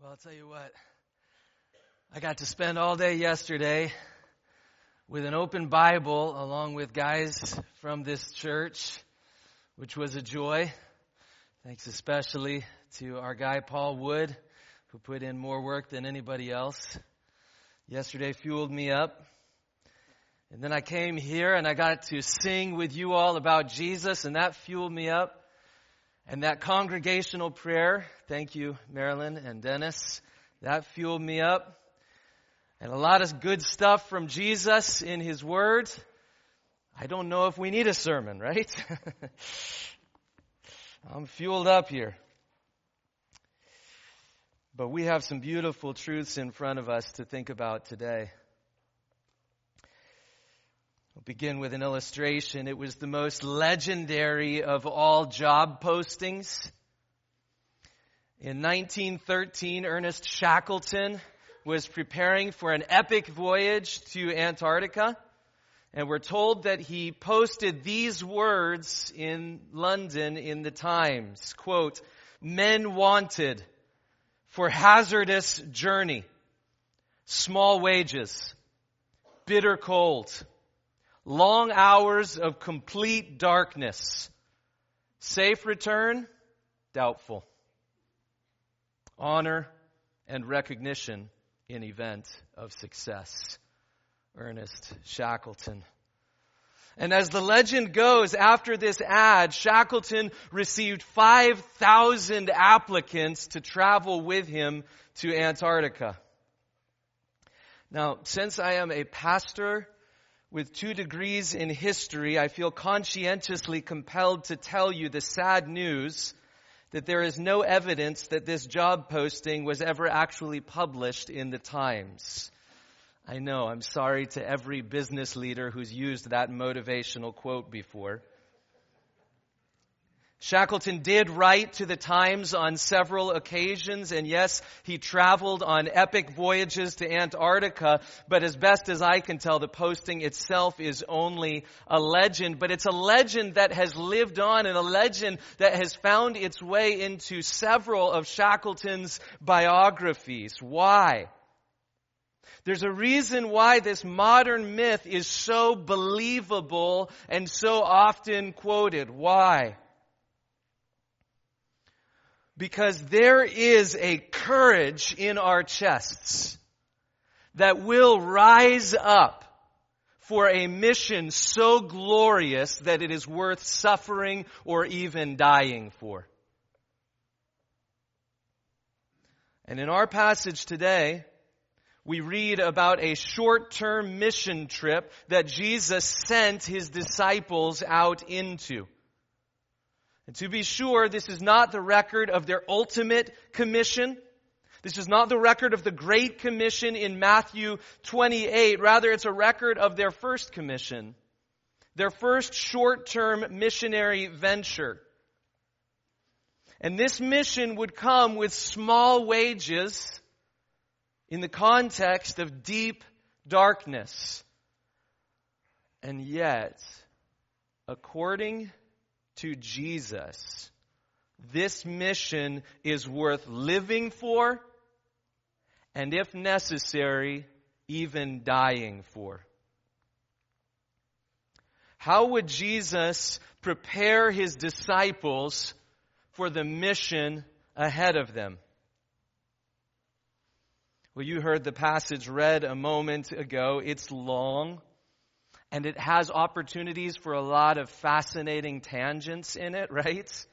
Well, I'll tell you what. I got to spend all day yesterday with an open Bible along with guys from this church, which was a joy. Thanks especially to our guy Paul Wood, who put in more work than anybody else. Yesterday fueled me up. And then I came here and I got to sing with you all about Jesus, and that fueled me up. And that congregational prayer, thank you, Marilyn and Dennis, that fueled me up. And a lot of good stuff from Jesus in His Word. I don't know if we need a sermon, right? I'm fueled up here. But we have some beautiful truths in front of us to think about today. We'll begin with an illustration. It was the most legendary of all job postings. In 1913, Ernest Shackleton was preparing for an epic voyage to Antarctica. And we're told that he posted these words in London in the Times. Quote, men wanted for hazardous journey, small wages, bitter cold, long hours of complete darkness. Safe return? Doubtful. Honor and recognition in event of success. Ernest Shackleton. And as the legend goes, after this ad, Shackleton received 5,000 applicants to travel with him to Antarctica. Now, since I am a pastor with two degrees in history, I feel conscientiously compelled to tell you the sad news that there is no evidence that this job posting was ever actually published in the Times. I know, I'm sorry to every business leader who's used that motivational quote before. Shackleton did write to the Times on several occasions, and yes, he traveled on epic voyages to Antarctica, but as best as I can tell, the posting itself is only a legend, but it's a legend that has lived on and a legend that has found its way into several of Shackleton's biographies. Why? There's a reason why this modern myth is so believable and so often quoted. Why? Because there is a courage in our chests that will rise up for a mission so glorious that it is worth suffering or even dying for. And in our passage today, we read about a short-term mission trip that Jesus sent his disciples out into. And to be sure, this is not the record of their ultimate commission. This is not the record of the Great Commission in Matthew 28. Rather, it's a record of their first commission, their first short-term missionary venture. And this mission would come with small wages in the context of deep darkness. And yet, according to Jesus, this mission is worth living for and if necessary, even dying for. How would Jesus prepare his disciples for the mission ahead of them? Well, you heard the passage read a moment ago. It's long and it has opportunities for a lot of fascinating tangents in it, right?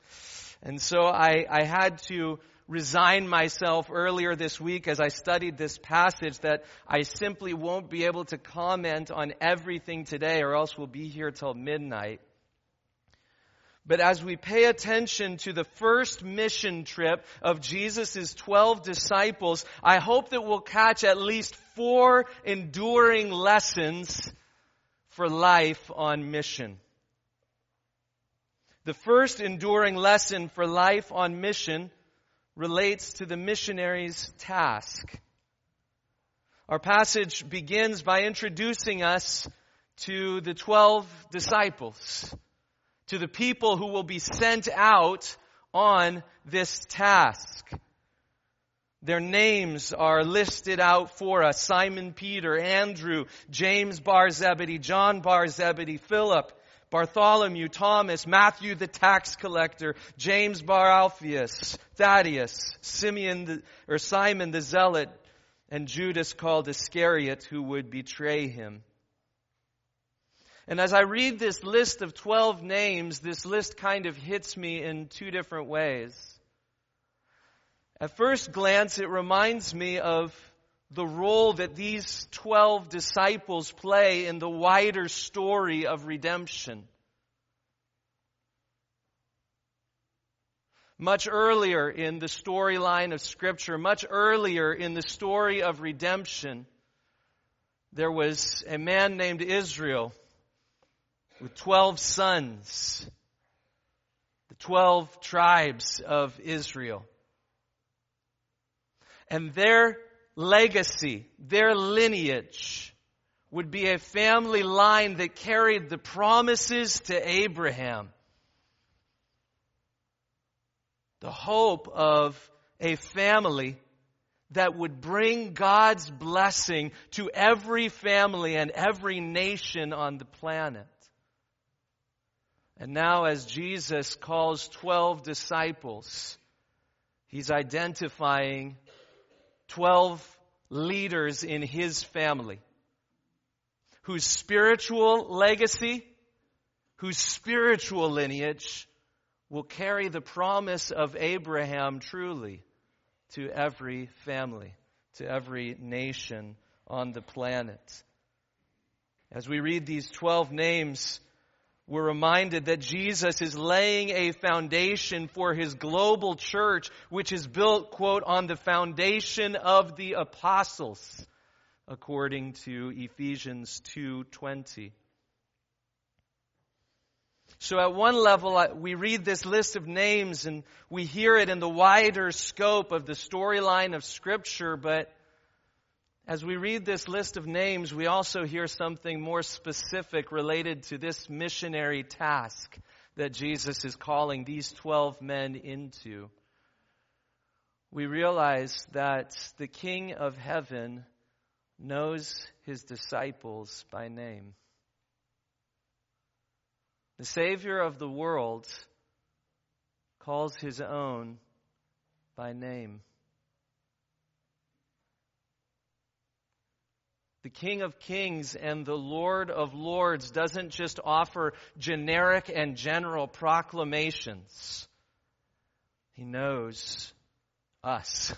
And so I, I had to resign myself earlier this week as I studied this passage that I simply won't be able to comment on everything today or else we'll be here till midnight. But as we pay attention to the first mission trip of Jesus' 12 disciples, I hope that we'll catch at least four enduring lessons for life on mission. The first enduring lesson for life on mission relates to the missionary's task. Our passage begins by introducing us to the 12 disciples, to the people who will be sent out on this task. Their names are listed out for us. Simon Peter, Andrew, James Bar Zebedee, John Bar Zebedee, Philip, Bartholomew, Thomas, Matthew the tax collector, James Bar Alphaeus, Thaddeus, Simeon the, or Simon the zealot, and Judas called Iscariot who would betray him. And as I read this list of 12 names, this list kind of hits me in two different ways. At first glance, it reminds me of the role that these 12 disciples play in the wider story of redemption. Much earlier in the storyline of Scripture, much earlier in the story of redemption, there was a man named Israel with 12 sons, the 12 tribes of Israel. And their legacy, their lineage, would be a family line that carried the promises to Abraham. The hope of a family that would bring God's blessing to every family and every nation on the planet. And now, as Jesus calls 12 disciples, he's identifying 12 leaders in his family whose spiritual legacy, whose spiritual lineage will carry the promise of Abraham truly to every family, to every nation on the planet. As we read these 12 names, we're reminded that Jesus is laying a foundation for his global church, which is built, quote, on the foundation of the apostles, according to Ephesians 2.20. So at one level, we read this list of names and we hear it in the wider scope of the storyline of Scripture, but as we read this list of names, we also hear something more specific related to this missionary task that Jesus is calling these 12 men into. We realize that the King of heaven knows his disciples by name. The Savior of the world calls his own by name. The King of Kings and the Lord of Lords doesn't just offer generic and general proclamations. He knows us.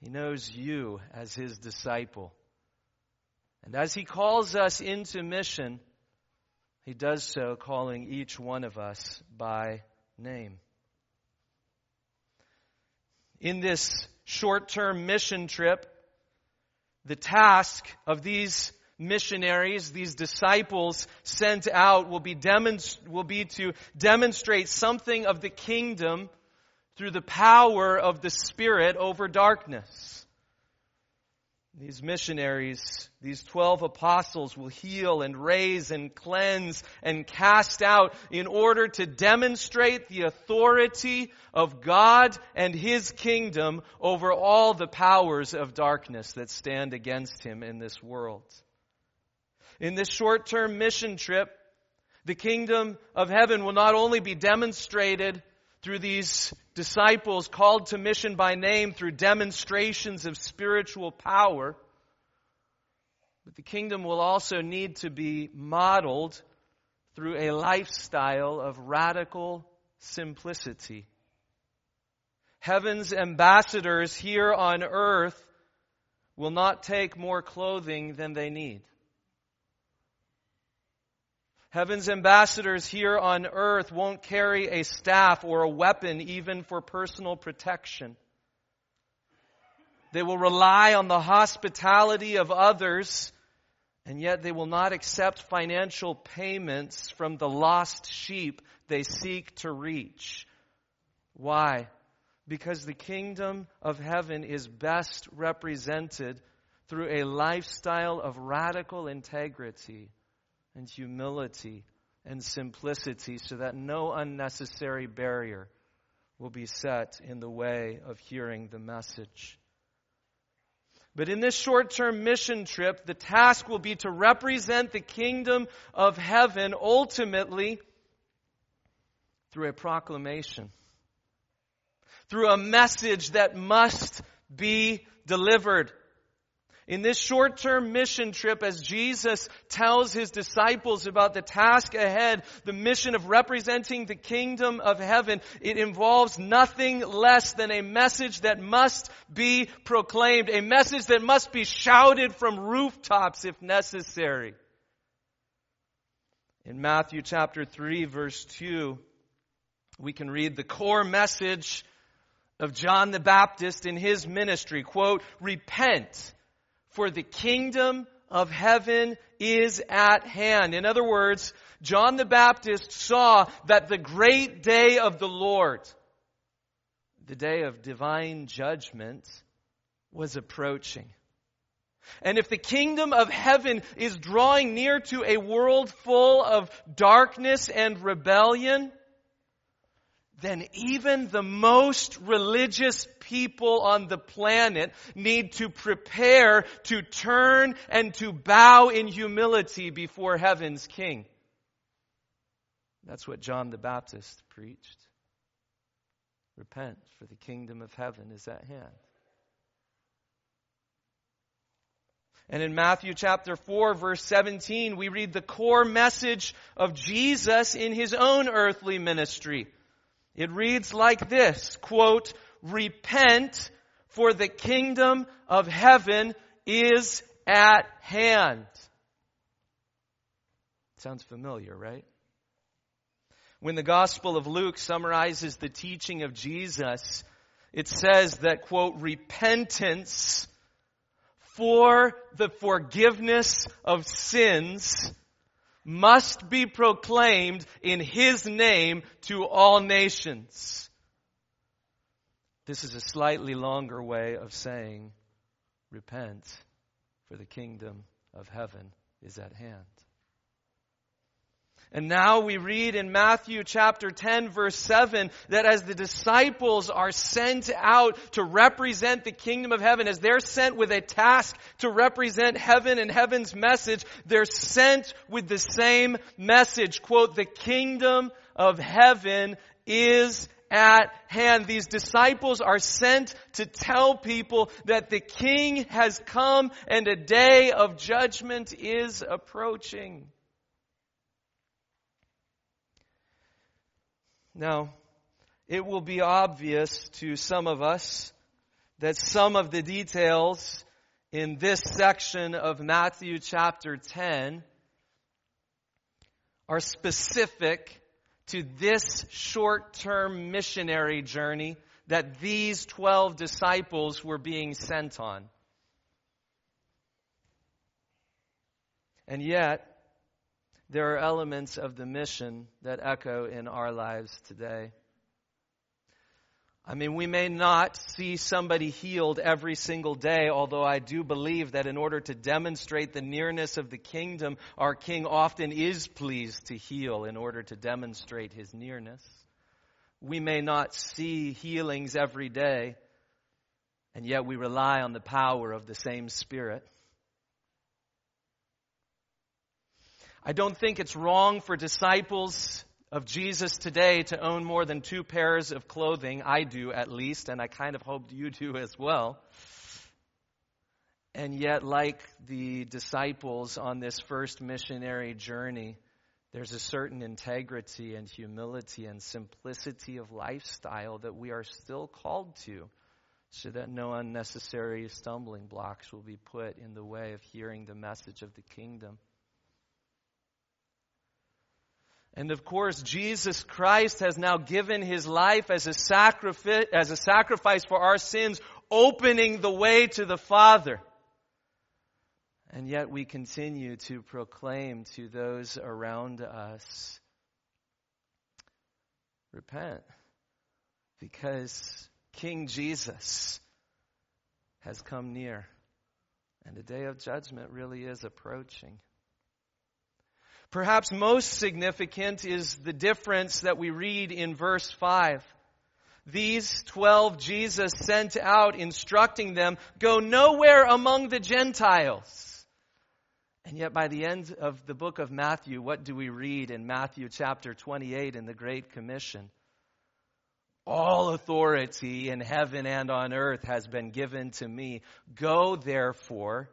He knows you as his disciple. And as he calls us into mission, he does so calling each one of us by name. In this short term mission trip, the task of these missionaries, these disciples sent out will be, demonst- will be to demonstrate something of the kingdom through the power of the Spirit over darkness. These missionaries, these 12 apostles will heal and raise and cleanse and cast out in order to demonstrate the authority of God and His kingdom over all the powers of darkness that stand against Him in this world. In this short-term mission trip, the kingdom of heaven will not only be demonstrated through these disciples called to mission by name through demonstrations of spiritual power. But the kingdom will also need to be modeled through a lifestyle of radical simplicity. Heaven's ambassadors here on earth will not take more clothing than they need. Heaven's ambassadors here on earth won't carry a staff or a weapon even for personal protection. They will rely on the hospitality of others, and yet they will not accept financial payments from the lost sheep they seek to reach. Why? Because the kingdom of heaven is best represented through a lifestyle of radical integrity and humility and simplicity so that no unnecessary barrier will be set in the way of hearing the message. But in this short term mission trip, the task will be to represent the kingdom of heaven ultimately through a proclamation, through a message that must be delivered. In this short term mission trip, as Jesus tells his disciples about the task ahead, the mission of representing the kingdom of heaven, it involves nothing less than a message that must be proclaimed, a message that must be shouted from rooftops if necessary. In Matthew chapter 3 verse 2, we can read the core message of John the Baptist in his ministry. Quote, repent for the kingdom of heaven is at hand. In other words, John the Baptist saw that the great day of the Lord, the day of divine judgment, was approaching. And if the kingdom of heaven is drawing near to a world full of darkness and rebellion, then even the most religious people on the planet need to prepare to turn and to bow in humility before heaven's king. That's what John the Baptist preached. Repent, for the kingdom of heaven is at hand. And in Matthew chapter 4 verse 17, we read the core message of Jesus in his own earthly ministry. It reads like this, quote, repent for the kingdom of heaven is at hand. Sounds familiar, right? When the Gospel of Luke summarizes the teaching of Jesus, it says that, quote, repentance for the forgiveness of sins must be proclaimed in His name to all nations. This is a slightly longer way of saying, repent, for the kingdom of heaven is at hand. And now we read in Matthew chapter 10 verse 7 that as the disciples are sent out to represent the kingdom of heaven, as they're sent with a task to represent heaven and heaven's message, they're sent with the same message. Quote, the kingdom of heaven is at hand. These disciples are sent to tell people that the king has come and a day of judgment is approaching. Now, it will be obvious to some of us that some of the details in this section of Matthew chapter 10 are specific to this short term missionary journey that these 12 disciples were being sent on. And yet, there are elements of the mission that echo in our lives today. I mean, we may not see somebody healed every single day, although I do believe that in order to demonstrate the nearness of the kingdom, our King often is pleased to heal in order to demonstrate his nearness. We may not see healings every day, and yet we rely on the power of the same Spirit. I don't think it's wrong for disciples of Jesus today to own more than two pairs of clothing. I do at least, and I kind of hope you do as well. And yet, like the disciples on this first missionary journey, there's a certain integrity and humility and simplicity of lifestyle that we are still called to so that no unnecessary stumbling blocks will be put in the way of hearing the message of the kingdom. And of course, Jesus Christ has now given his life as a sacrifice, as a sacrifice for our sins, opening the way to the Father. And yet we continue to proclaim to those around us, repent, because King Jesus has come near, and the day of judgment really is approaching. Perhaps most significant is the difference that we read in verse 5. these 12 Jesus sent out instructing them, go nowhere among the Gentiles. And yet by the end of the book of Matthew, what do we read in Matthew chapter 28 in the Great Commission? All authority in heaven and on earth has been given to me. Go therefore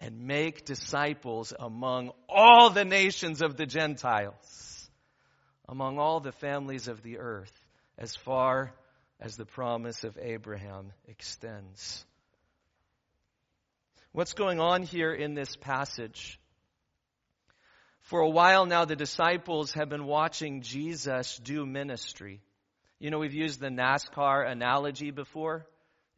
and make disciples among all the nations of the Gentiles, among all the families of the earth, as far as the promise of Abraham extends. What's going on here in this passage? For a while now, the disciples have been watching Jesus do ministry. You know, we've used the NASCAR analogy before.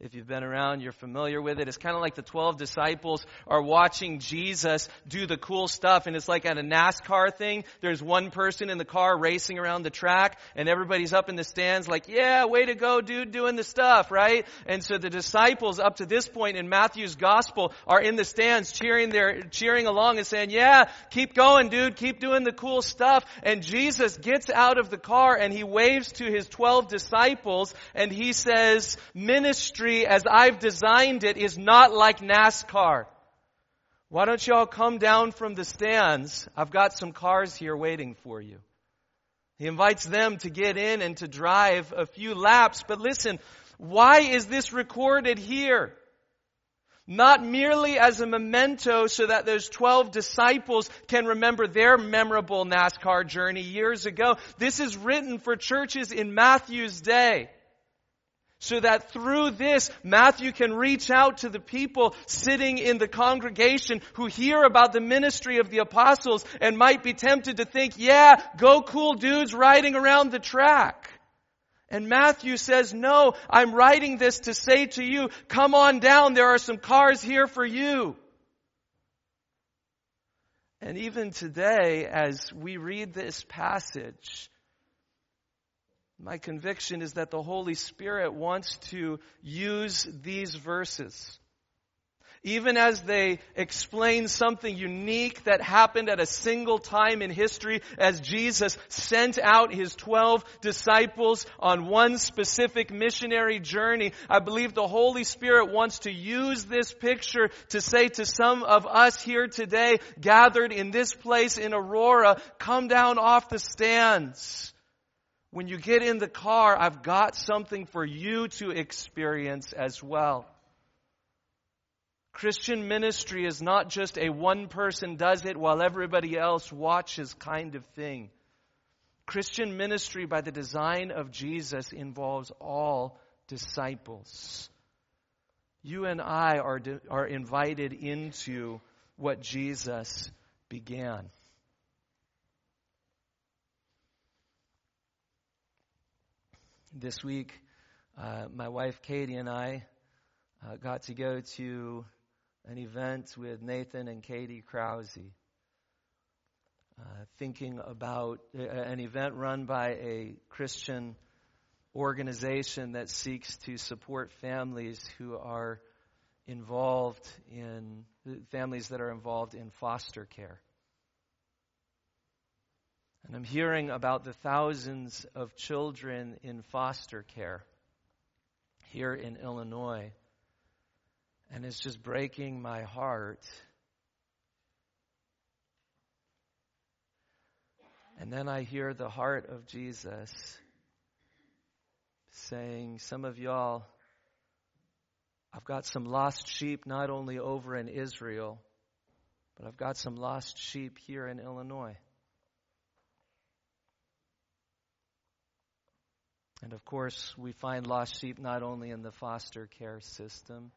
If you've been around, you're familiar with it. It's kind of like the 12 disciples are watching Jesus do the cool stuff. And it's like at a NASCAR thing. There's one person in the car racing around the track and everybody's up in the stands like, yeah, way to go, dude, doing the stuff, right? And so the disciples up to this point in Matthew's gospel are in the stands cheering their, cheering along and saying, yeah, keep going, dude, keep doing the cool stuff. And Jesus gets out of the car and he waves to his 12 disciples and he says, ministry as I've designed it is not like NASCAR. Why don't you all come down from the stands? I've got some cars here waiting for you. He invites them to get in and to drive a few laps. But listen, why is this recorded here? Not merely as a memento so that those 12 disciples can remember their memorable NASCAR journey years ago. This is written for churches in Matthew's day so that through this, Matthew can reach out to the people sitting in the congregation who hear about the ministry of the apostles and might be tempted to think, yeah, go cool dudes riding around the track. And Matthew says, no, I'm writing this to say to you, come on down, there are some cars here for you. And even today, as we read this passage, my conviction is that the Holy Spirit wants to use these verses. Even as they explain something unique that happened at a single time in history as Jesus sent out his 12 disciples on one specific missionary journey, I believe the Holy Spirit wants to use this picture to say to some of us here today, gathered in this place in Aurora, come down off the stands when you get in the car, I've got something for you to experience as well. Christian ministry is not just a one person does it while everybody else watches kind of thing. Christian ministry by the design of Jesus involves all disciples. You and I are, are invited into what Jesus began. This week, uh, my wife Katie and I uh, got to go to an event with Nathan and Katie Krause. Uh, thinking about uh, an event run by a Christian organization that seeks to support families who are involved in families that are involved in foster care. And I'm hearing about the thousands of children in foster care here in Illinois. And it's just breaking my heart. And then I hear the heart of Jesus saying, Some of y'all, I've got some lost sheep not only over in Israel, but I've got some lost sheep here in Illinois. And of course, we find lost sheep not only in the foster care system.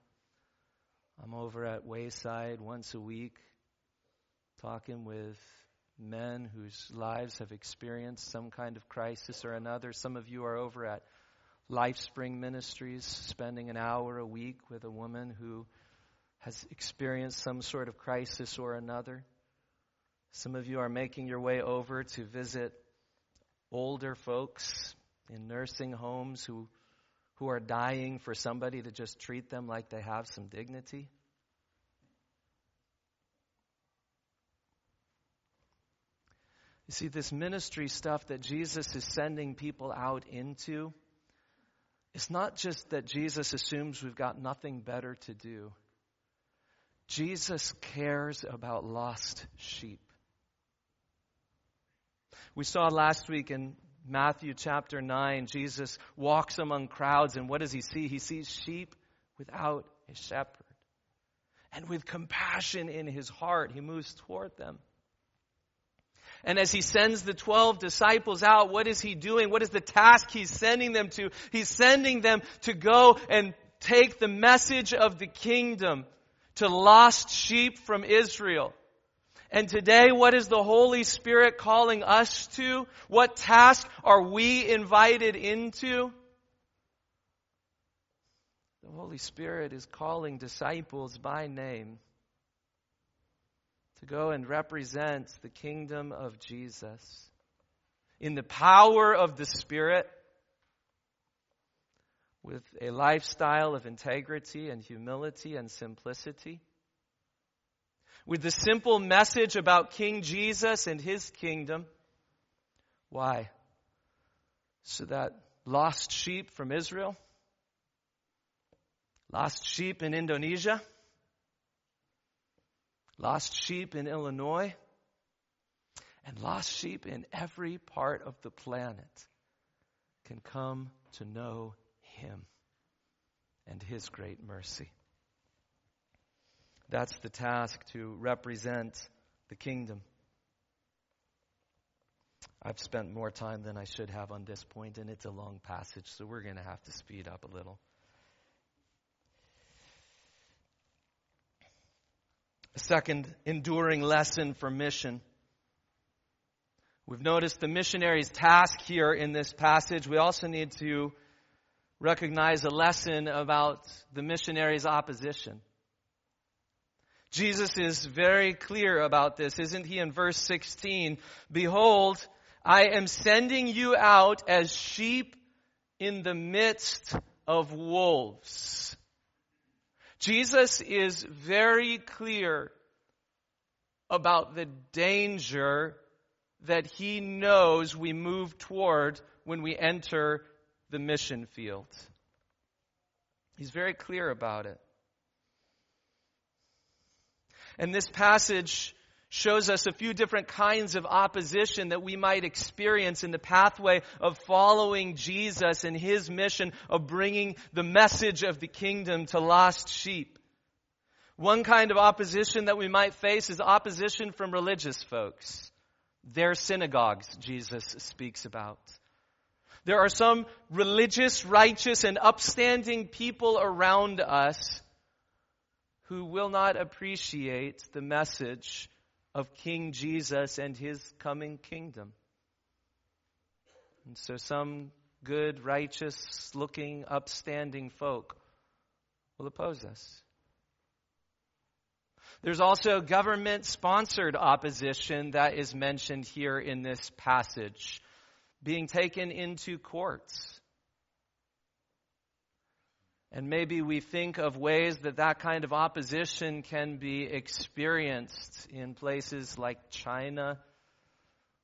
I'm over at Wayside once a week talking with men whose lives have experienced some kind of crisis or another. Some of you are over at LifeSpring Ministries, spending an hour a week with a woman who has experienced some sort of crisis or another. Some of you are making your way over to visit older folks in nursing homes who, who are dying for somebody to just treat them like they have some dignity? You see, this ministry stuff that Jesus is sending people out into, It's not just that Jesus assumes we've got nothing better to do. Jesus cares about lost sheep. We saw last week in Matthew chapter 9, Jesus walks among crowds, and what does he see? He sees sheep without a shepherd. And with compassion in his heart, he moves toward them. And as he sends the 12 disciples out, what is he doing? What is the task he's sending them to? He's sending them to go and take the message of the kingdom to lost sheep from Israel. And today, what is the Holy Spirit calling us to? What task are we invited into? The Holy Spirit is calling disciples by name to go and represent the kingdom of Jesus in the power of the Spirit with a lifestyle of integrity and humility and simplicity. With the simple message about King Jesus and his kingdom. Why? So that lost sheep from Israel, lost sheep in Indonesia, lost sheep in Illinois, and lost sheep in every part of the planet can come to know him and His great mercy. That's the task to represent the kingdom. I've spent more time than I should have on this point, and it's a long passage, so we're going to have to speed up a little. A second enduring lesson for mission. We've noticed the missionary's task here in this passage. We also need to recognize a lesson about the missionary's opposition. Jesus is very clear about this, isn't he? In verse 16, Behold, I am sending you out as sheep in the midst of wolves. Jesus is very clear about the danger that he knows we move toward when we enter the mission field. He's very clear about it. And this passage shows us a few different kinds of opposition that we might experience in the pathway of following Jesus and his mission of bringing the message of the kingdom to lost sheep. One kind of opposition that we might face is opposition from religious folks. Their synagogues, Jesus speaks about. There are some religious, righteous, and upstanding people around us who will not appreciate the message of King Jesus and his coming kingdom. And so some good, righteous looking, upstanding folk will oppose us. There's also government sponsored opposition that is mentioned here in this passage being taken into courts. And maybe we think of ways that that kind of opposition can be experienced in places like China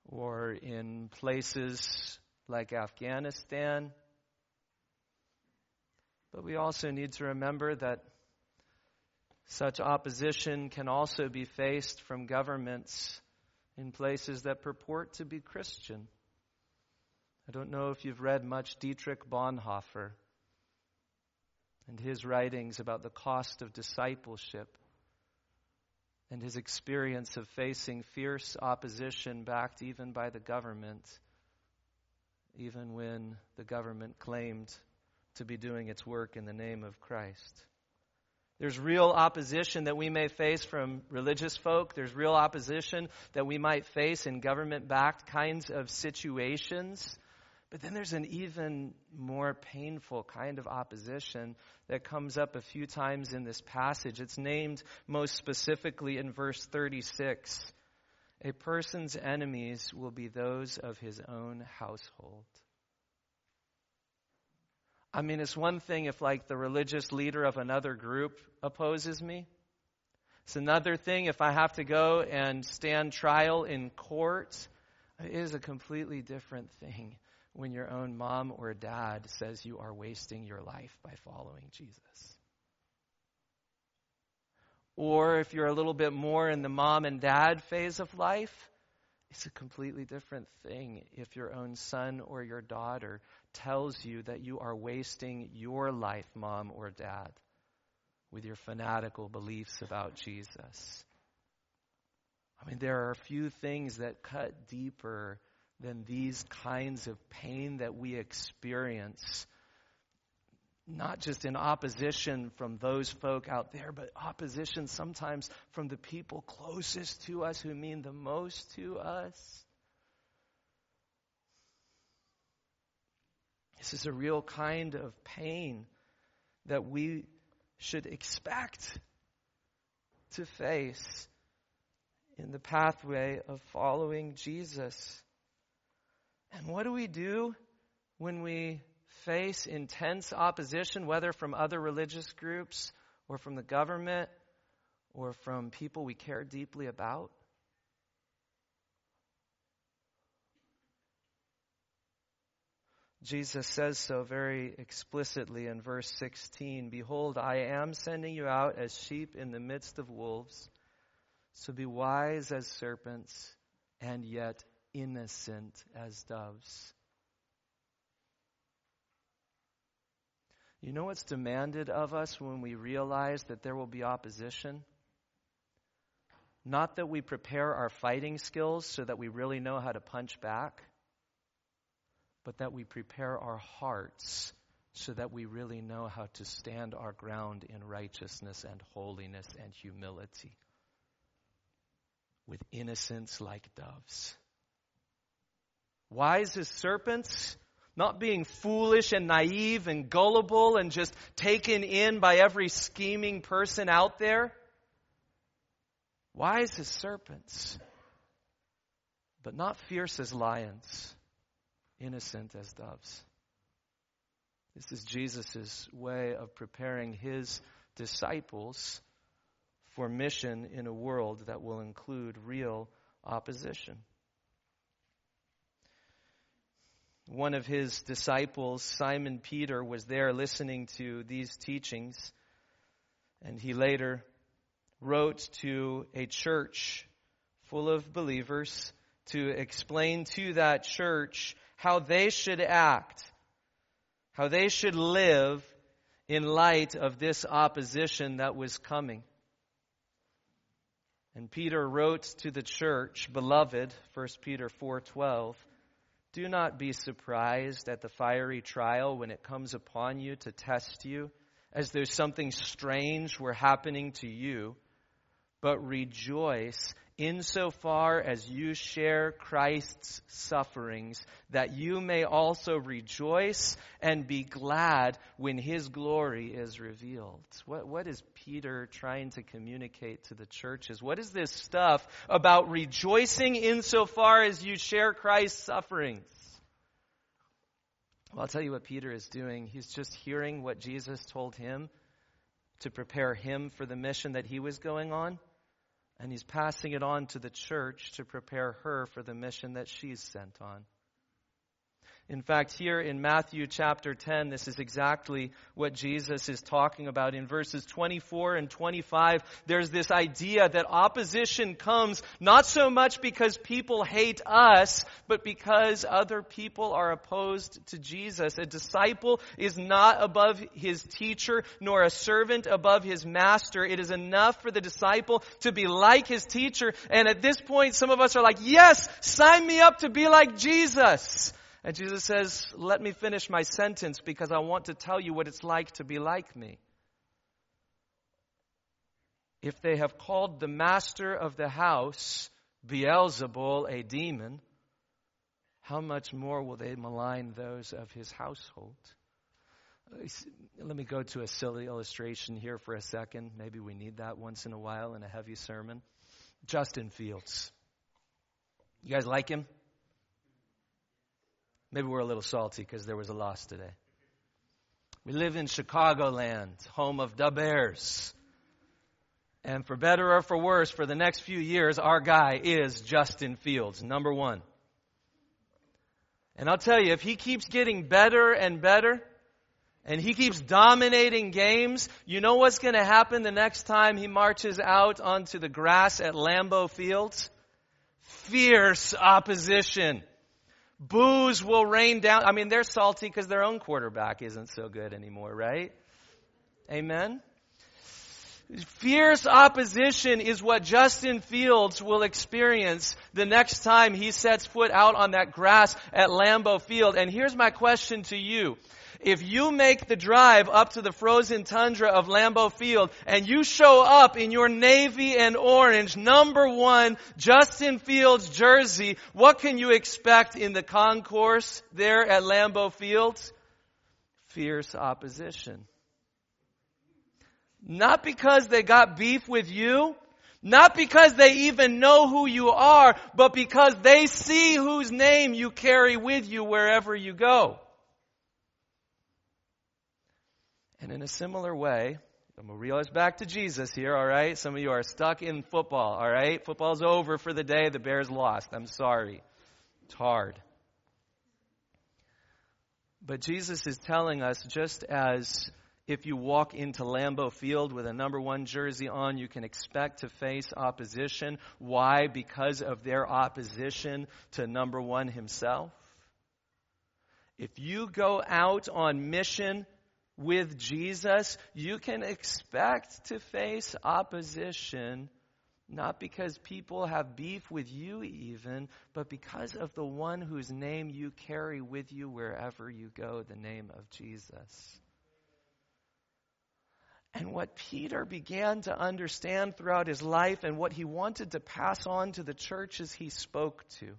or in places like Afghanistan. But we also need to remember that such opposition can also be faced from governments in places that purport to be Christian. I don't know if you've read much Dietrich Bonhoeffer and his writings about the cost of discipleship and his experience of facing fierce opposition backed even by the government, even when the government claimed to be doing its work in the name of Christ. There's real opposition that we may face from religious folk. There's real opposition that we might face in government backed kinds of situations. But then there's an even more painful kind of opposition that comes up a few times in this passage. It's named most specifically in verse 36. A person's enemies will be those of his own household. I mean, it's one thing if, like, the religious leader of another group opposes me. It's another thing if I have to go and stand trial in court. It is a completely different thing when your own mom or dad says you are wasting your life by following Jesus. Or if you're a little bit more in the mom and dad phase of life, it's a completely different thing if your own son or your daughter tells you that you are wasting your life, mom or dad, with your fanatical beliefs about Jesus. I mean, there are a few things that cut deeper than these kinds of pain that we experience not just in opposition from those folk out there, but opposition sometimes from the people closest to us who mean the most to us. This is a real kind of pain that we should expect to face in the pathway of following Jesus. And what do we do when we face intense opposition, whether from other religious groups or from the government or from people we care deeply about? Jesus says so very explicitly in verse 16 Behold, I am sending you out as sheep in the midst of wolves. So be wise as serpents and yet innocent as doves. You know what's demanded of us when we realize that there will be opposition? Not that we prepare our fighting skills so that we really know how to punch back, but that we prepare our hearts so that we really know how to stand our ground in righteousness and holiness and humility with innocence like doves. Wise as serpents, not being foolish and naive and gullible and just taken in by every scheming person out there. Wise as serpents, but not fierce as lions, innocent as doves. This is Jesus' way of preparing his disciples for mission in a world that will include real opposition. One of his disciples, Simon Peter, was there listening to these teachings, and he later wrote to a church full of believers to explain to that church how they should act, how they should live in light of this opposition that was coming. And Peter wrote to the church, beloved, 1 Peter 4:12, do not be surprised at the fiery trial when it comes upon you to test you, as though something strange were happening to you, but rejoice insofar as you share Christ's sufferings, that you may also rejoice and be glad when his glory is revealed. What, what is Peter trying to communicate to the churches? What is this stuff about rejoicing insofar as you share Christ's sufferings? Well, I'll tell you what Peter is doing. He's just hearing what Jesus told him to prepare him for the mission that he was going on and he's passing it on to the church to prepare her for the mission that she's sent on. In fact, here in Matthew chapter 10, this is exactly what Jesus is talking about. In verses 24 and 25, there's this idea that opposition comes not so much because people hate us, but because other people are opposed to Jesus. A disciple is not above his teacher, nor a servant above his master. It is enough for the disciple to be like his teacher. And at this point, some of us are like, yes, sign me up to be like Jesus. And Jesus says, Let me finish my sentence because I want to tell you what it's like to be like me. If they have called the master of the house Beelzebul a demon, how much more will they malign those of his household? Uh, let me go to a silly illustration here for a second. Maybe we need that once in a while in a heavy sermon. Justin Fields. You guys like him? Maybe we're a little salty because there was a loss today. We live in Chicagoland, home of the Bears. And for better or for worse, for the next few years, our guy is Justin Fields, number one. And I'll tell you, if he keeps getting better and better, and he keeps dominating games, you know what's going to happen the next time he marches out onto the grass at Lambeau Fields? Fierce opposition. Boos will rain down. I mean, they're salty because their own quarterback isn't so good anymore, right? Amen? Fierce opposition is what Justin Fields will experience the next time he sets foot out on that grass at Lambeau Field. And here's my question to you. If you make the drive up to the frozen tundra of Lambeau Field and you show up in your navy and orange number one Justin Fields jersey, what can you expect in the concourse there at Lambeau Field? Fierce opposition. Not because they got beef with you, not because they even know who you are, but because they see whose name you carry with you wherever you go. And in a similar way, I'm going to reel us back to Jesus here, all right? Some of you are stuck in football, all right? Football's over for the day. The Bears lost. I'm sorry. It's hard. But Jesus is telling us just as if you walk into Lambeau Field with a number one jersey on, you can expect to face opposition. Why? Because of their opposition to number one himself. If you go out on mission with Jesus, you can expect to face opposition, not because people have beef with you, even, but because of the one whose name you carry with you wherever you go, the name of Jesus. And what Peter began to understand throughout his life and what he wanted to pass on to the churches he spoke to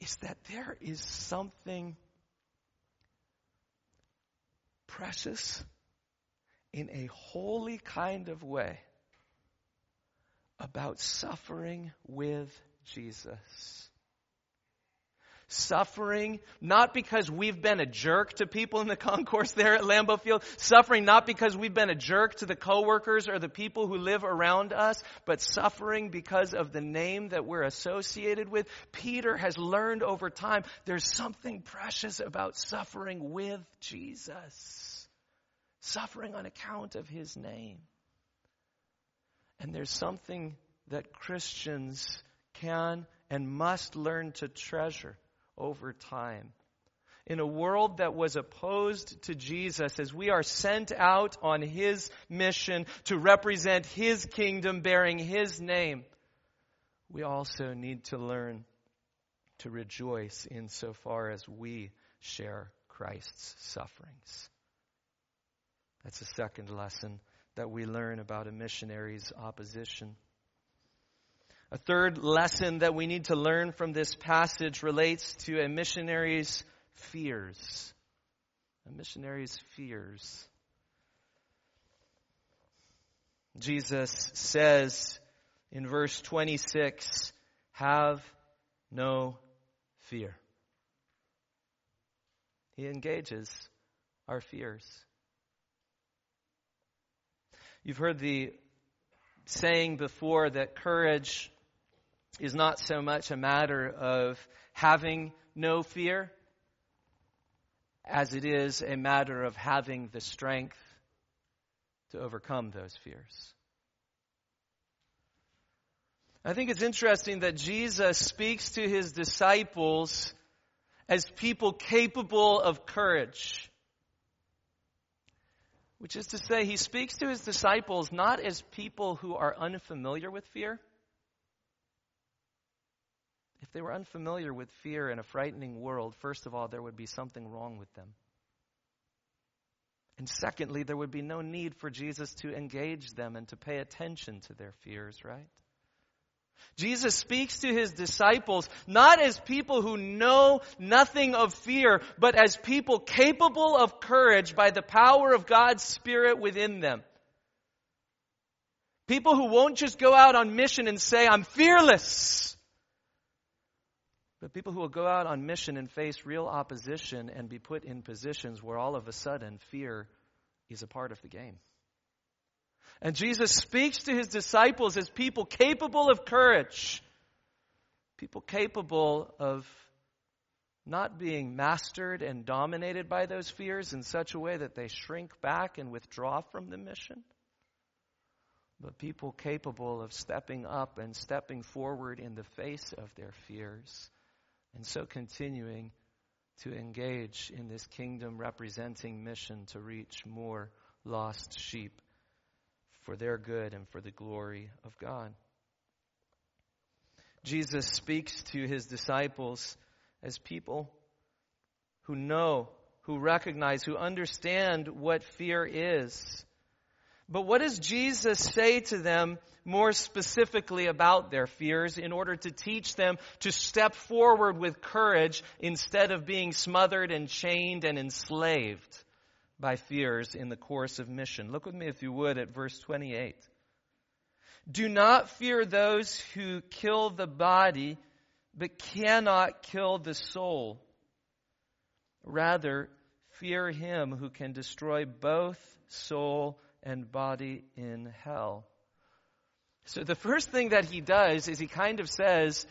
is that there is something precious in a holy kind of way about suffering with Jesus suffering not because we've been a jerk to people in the concourse there at Lambeau Field, suffering not because we've been a jerk to the coworkers or the people who live around us, but suffering because of the name that we're associated with. Peter has learned over time there's something precious about suffering with Jesus. Suffering on account of his name. And there's something that Christians can and must learn to treasure over time. In a world that was opposed to Jesus, as we are sent out on His mission to represent His kingdom bearing His name, we also need to learn to rejoice insofar as we share Christ's sufferings. That's the second lesson that we learn about a missionary's opposition. A third lesson that we need to learn from this passage relates to a missionary's fears. A missionary's fears. Jesus says in verse 26, have no fear. He engages our fears. You've heard the saying before that courage is not so much a matter of having no fear as it is a matter of having the strength to overcome those fears. I think it's interesting that Jesus speaks to his disciples as people capable of courage. Which is to say, he speaks to his disciples not as people who are unfamiliar with fear if they were unfamiliar with fear in a frightening world, first of all, there would be something wrong with them. And secondly, there would be no need for Jesus to engage them and to pay attention to their fears, right? Jesus speaks to his disciples not as people who know nothing of fear, but as people capable of courage by the power of God's Spirit within them. People who won't just go out on mission and say, I'm fearless. But people who will go out on mission and face real opposition and be put in positions where all of a sudden fear is a part of the game. And Jesus speaks to his disciples as people capable of courage, people capable of not being mastered and dominated by those fears in such a way that they shrink back and withdraw from the mission, but people capable of stepping up and stepping forward in the face of their fears, and so continuing to engage in this kingdom representing mission to reach more lost sheep for their good and for the glory of God. Jesus speaks to his disciples as people who know, who recognize, who understand what fear is. But what does Jesus say to them more specifically about their fears in order to teach them to step forward with courage instead of being smothered and chained and enslaved by fears in the course of mission? Look with me, if you would, at verse 28. Do not fear those who kill the body but cannot kill the soul. Rather, fear him who can destroy both soul and body in hell. So the first thing that he does is he kind of says,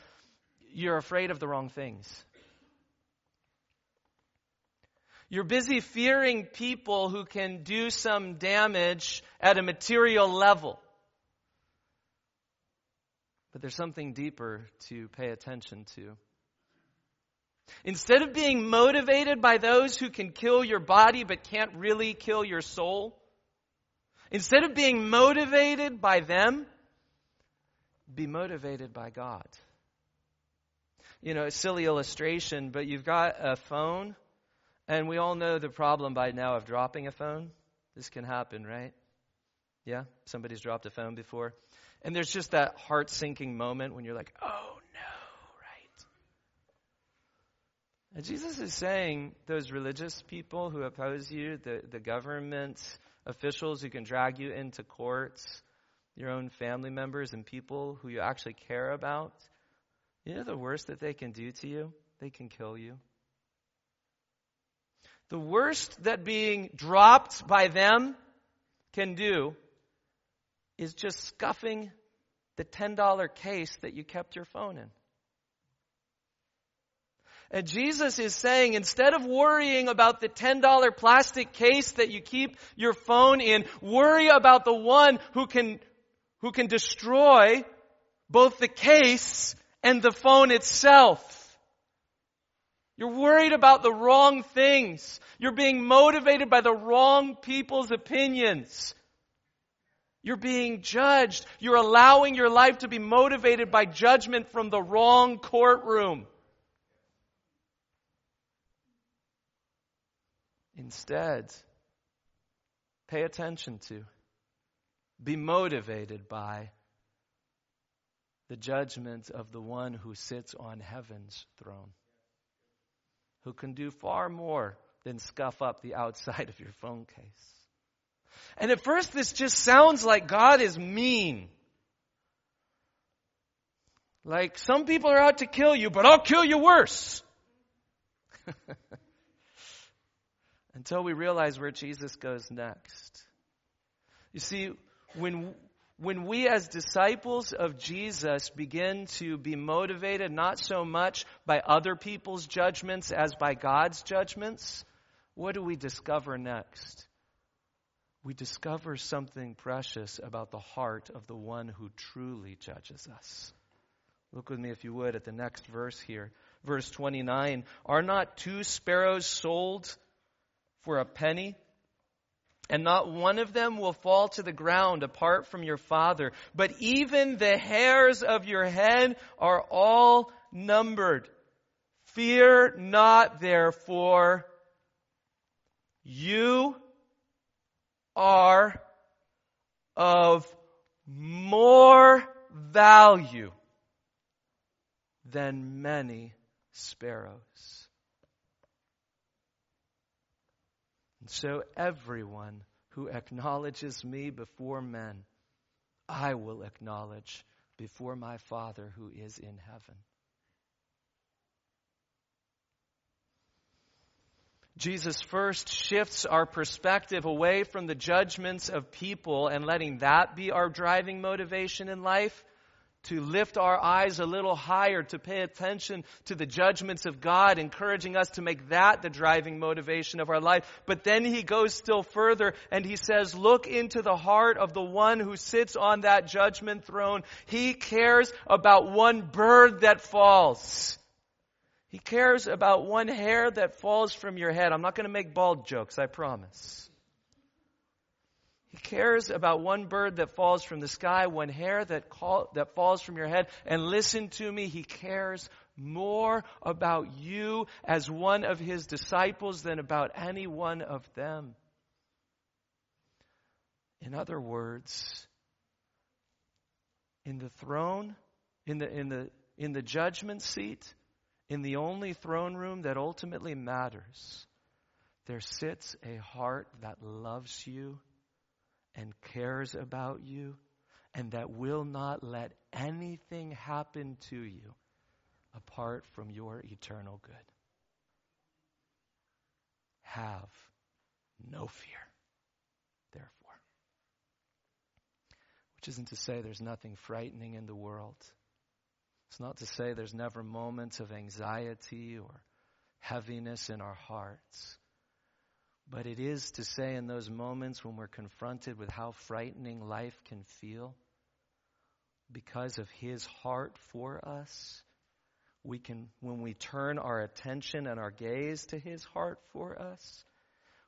You're afraid of the wrong things. You're busy fearing people who can do some damage at a material level. But there's something deeper to pay attention to. Instead of being motivated by those who can kill your body but can't really kill your soul, instead of being motivated by them, be motivated by God. You know, a silly illustration, but you've got a phone, and we all know the problem by now of dropping a phone. This can happen, right? Yeah? Somebody's dropped a phone before. And there's just that heart sinking moment when you're like, oh no, right? And Jesus is saying those religious people who oppose you, the, the government officials who can drag you into courts, your own family members and people who you actually care about, you know the worst that they can do to you? They can kill you. The worst that being dropped by them can do is just scuffing the $10 case that you kept your phone in. And Jesus is saying instead of worrying about the $10 plastic case that you keep your phone in, worry about the one who can, who can destroy both the case and the phone itself. You're worried about the wrong things. You're being motivated by the wrong people's opinions. You're being judged. You're allowing your life to be motivated by judgment from the wrong courtroom. Instead, pay attention to, be motivated by the judgment of the one who sits on heaven's throne, who can do far more than scuff up the outside of your phone case. And at first, this just sounds like God is mean. Like, some people are out to kill you, but I'll kill you worse. Until we realize where Jesus goes next. You see, when, when we as disciples of Jesus begin to be motivated not so much by other people's judgments as by God's judgments, what do we discover next? we discover something precious about the heart of the one who truly judges us. Look with me, if you would, at the next verse here. Verse 29 Are not two sparrows sold for a penny? And not one of them will fall to the ground apart from your Father. But even the hairs of your head are all numbered. Fear not, therefore. You are of more value than many sparrows. And so, everyone who acknowledges me before men, I will acknowledge before my Father who is in heaven. Jesus first shifts our perspective away from the judgments of people and letting that be our driving motivation in life to lift our eyes a little higher, to pay attention to the judgments of God, encouraging us to make that the driving motivation of our life. But then he goes still further and he says, look into the heart of the one who sits on that judgment throne. He cares about one bird that falls. He cares about one hair that falls from your head. I'm not going to make bald jokes, I promise. He cares about one bird that falls from the sky, one hair that, call, that falls from your head. And listen to me, he cares more about you as one of his disciples than about any one of them. In other words, in the throne, in the, in the, in the judgment seat, in the only throne room that ultimately matters, there sits a heart that loves you and cares about you and that will not let anything happen to you apart from your eternal good. Have no fear, therefore. Which isn't to say there's nothing frightening in the world. It's not to say there's never moments of anxiety or heaviness in our hearts. But it is to say, in those moments when we're confronted with how frightening life can feel, because of His heart for us, we can, when we turn our attention and our gaze to His heart for us,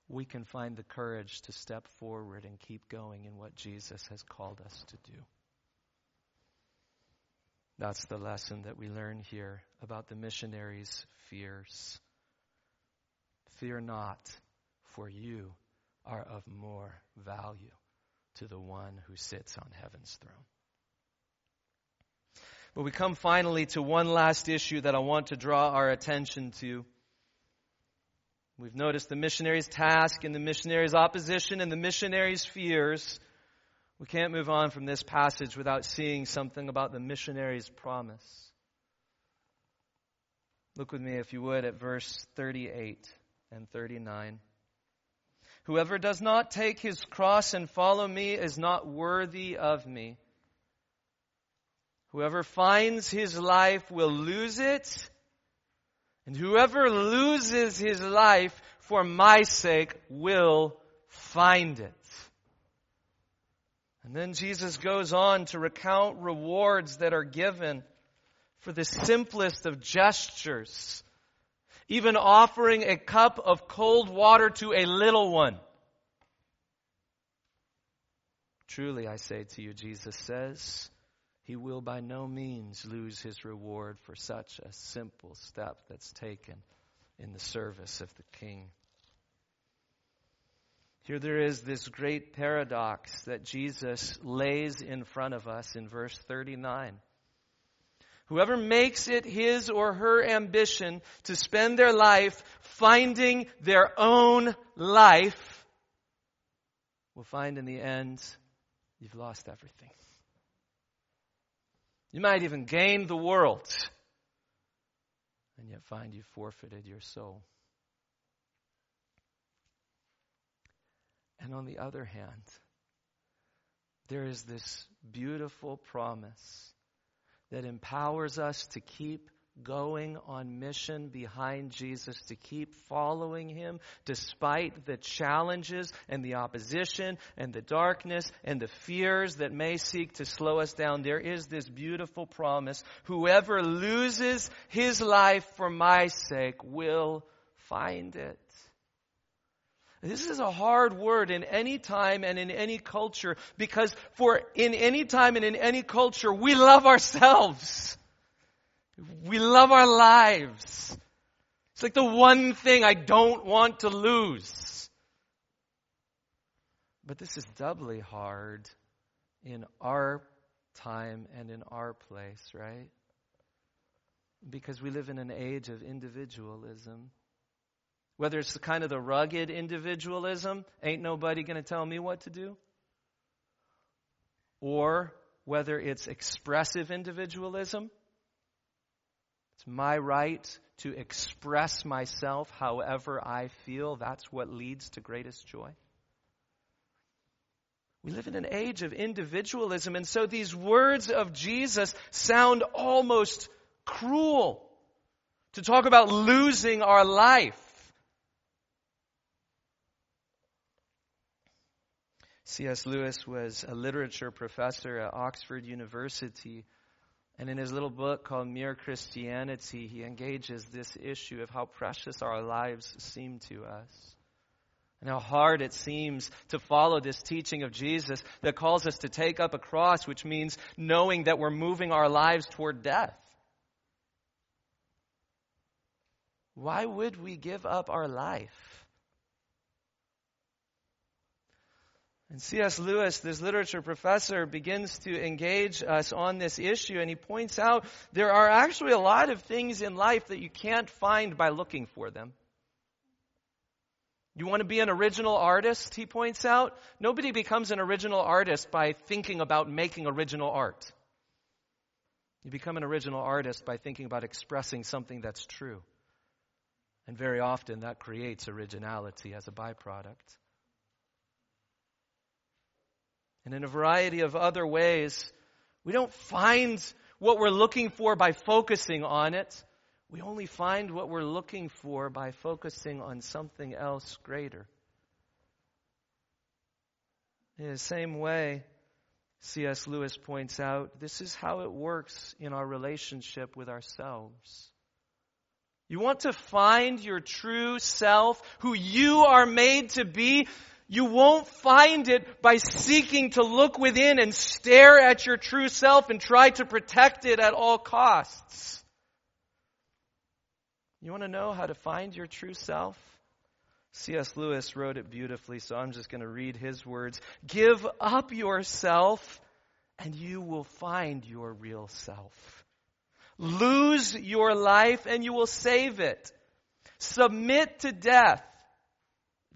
we can find the courage to step forward and keep going in what Jesus has called us to do. That's the lesson that we learn here about the missionaries' fears. Fear not for you are of more value to the one who sits on heaven's throne. But we come finally to one last issue that I want to draw our attention to. We've noticed the missionary's task and the missionary's opposition and the missionary's fears. We can't move on from this passage without seeing something about the missionary's promise. Look with me, if you would, at verse 38 and 39. Whoever does not take his cross and follow me is not worthy of me. Whoever finds his life will lose it, and whoever loses his life for my sake will find it. And then Jesus goes on to recount rewards that are given for the simplest of gestures even offering a cup of cold water to a little one. Truly, I say to you, Jesus says, he will by no means lose his reward for such a simple step that's taken in the service of the King. Here there is this great paradox that Jesus lays in front of us in verse 39. Whoever makes it his or her ambition to spend their life finding their own life will find in the end you've lost everything. You might even gain the world and yet find you forfeited your soul. And on the other hand, there is this beautiful promise that empowers us to keep going on mission behind Jesus, to keep following Him despite the challenges and the opposition and the darkness and the fears that may seek to slow us down. There is this beautiful promise. Whoever loses his life for my sake will find it. This is a hard word in any time and in any culture because for in any time and in any culture, we love ourselves. We love our lives. It's like the one thing I don't want to lose. But this is doubly hard in our time and in our place, right? Because we live in an age of individualism. Whether it's the kind of the rugged individualism, ain't nobody going to tell me what to do, or whether it's expressive individualism, it's my right to express myself however I feel. That's what leads to greatest joy. We live in an age of individualism, and so these words of Jesus sound almost cruel to talk about losing our life. C.S. Lewis was a literature professor at Oxford University. And in his little book called Mere Christianity, he engages this issue of how precious our lives seem to us. And how hard it seems to follow this teaching of Jesus that calls us to take up a cross, which means knowing that we're moving our lives toward death. Why would we give up our life? And C.S. Lewis, this literature professor, begins to engage us on this issue, and he points out there are actually a lot of things in life that you can't find by looking for them. You want to be an original artist, he points out? Nobody becomes an original artist by thinking about making original art. You become an original artist by thinking about expressing something that's true. And very often that creates originality as a byproduct. And in a variety of other ways, we don't find what we're looking for by focusing on it. We only find what we're looking for by focusing on something else greater. In the same way, C.S. Lewis points out, this is how it works in our relationship with ourselves. You want to find your true self, who you are made to be, you won't find it by seeking to look within and stare at your true self and try to protect it at all costs. You want to know how to find your true self? C.S. Lewis wrote it beautifully, so I'm just going to read his words. Give up yourself, and you will find your real self. Lose your life, and you will save it. Submit to death,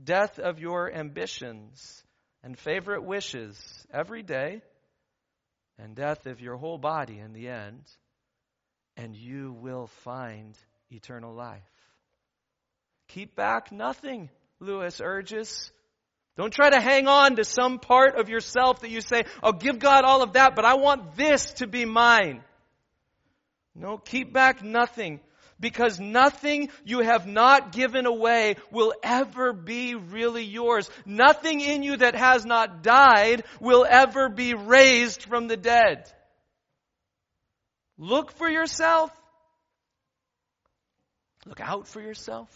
death of your ambitions and favorite wishes every day, and death of your whole body in the end, and you will find eternal life. Keep back nothing, Lewis urges. Don't try to hang on to some part of yourself that you say, I'll give God all of that, but I want this to be mine. No, keep back nothing because nothing you have not given away will ever be really yours. Nothing in you that has not died will ever be raised from the dead. Look for yourself. Look out for yourself.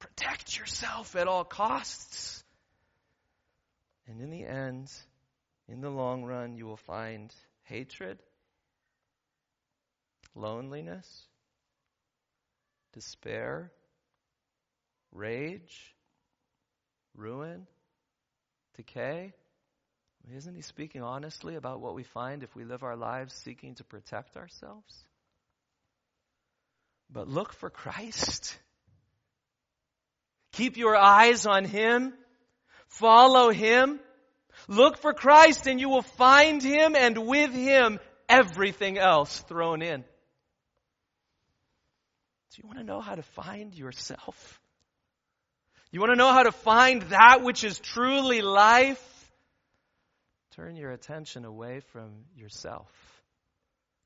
Protect yourself at all costs. And in the end, in the long run, you will find hatred, loneliness, despair, rage, ruin, decay. Isn't he speaking honestly about what we find if we live our lives seeking to protect ourselves? But look for Christ. Keep your eyes on Him. Follow Him. Look for Christ and you will find Him and with Him everything else thrown in. Do you want to know how to find yourself? You want to know how to find that which is truly life? Turn your attention away from yourself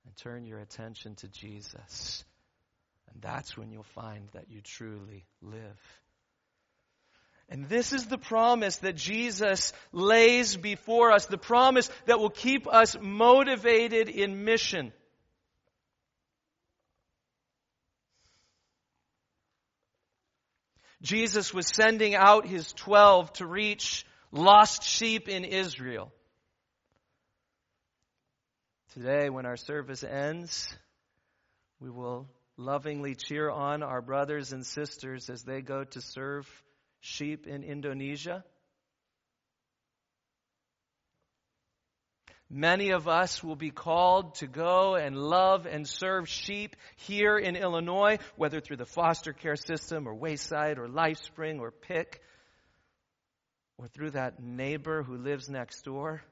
and turn your attention to Jesus. And that's when you'll find that you truly live. And this is the promise that Jesus lays before us, the promise that will keep us motivated in mission. Jesus was sending out his twelve to reach lost sheep in Israel. Today, when our service ends, we will lovingly cheer on our brothers and sisters as they go to serve sheep in Indonesia. Many of us will be called to go and love and serve sheep here in Illinois, whether through the foster care system or Wayside or LifeSpring or Pick or through that neighbor who lives next door,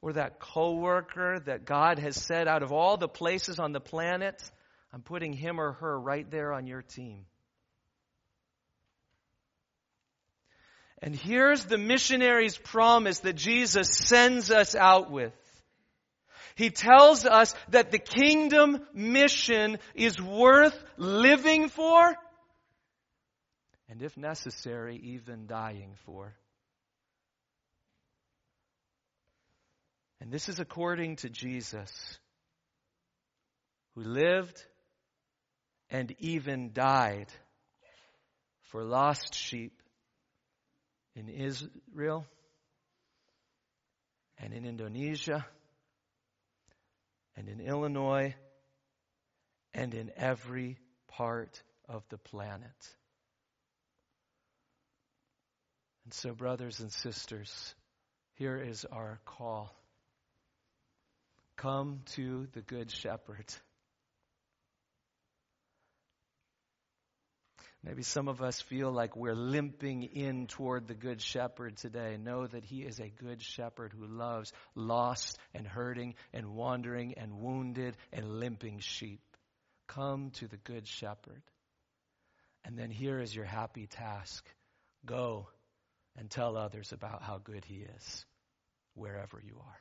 or that coworker that God has said out of all the places on the planet, I'm putting him or her right there on your team. And here's the missionary's promise that Jesus sends us out with. He tells us that the kingdom mission is worth living for, and if necessary, even dying for. And this is according to Jesus, who lived and even died for lost sheep in Israel and in Indonesia and in Illinois and in every part of the planet. And so, brothers and sisters, here is our call. Come to the Good Shepherd. Maybe some of us feel like we're limping in toward the Good Shepherd today. Know that He is a Good Shepherd who loves lost and hurting and wandering and wounded and limping sheep. Come to the Good Shepherd. And then here is your happy task go and tell others about how good He is, wherever you are.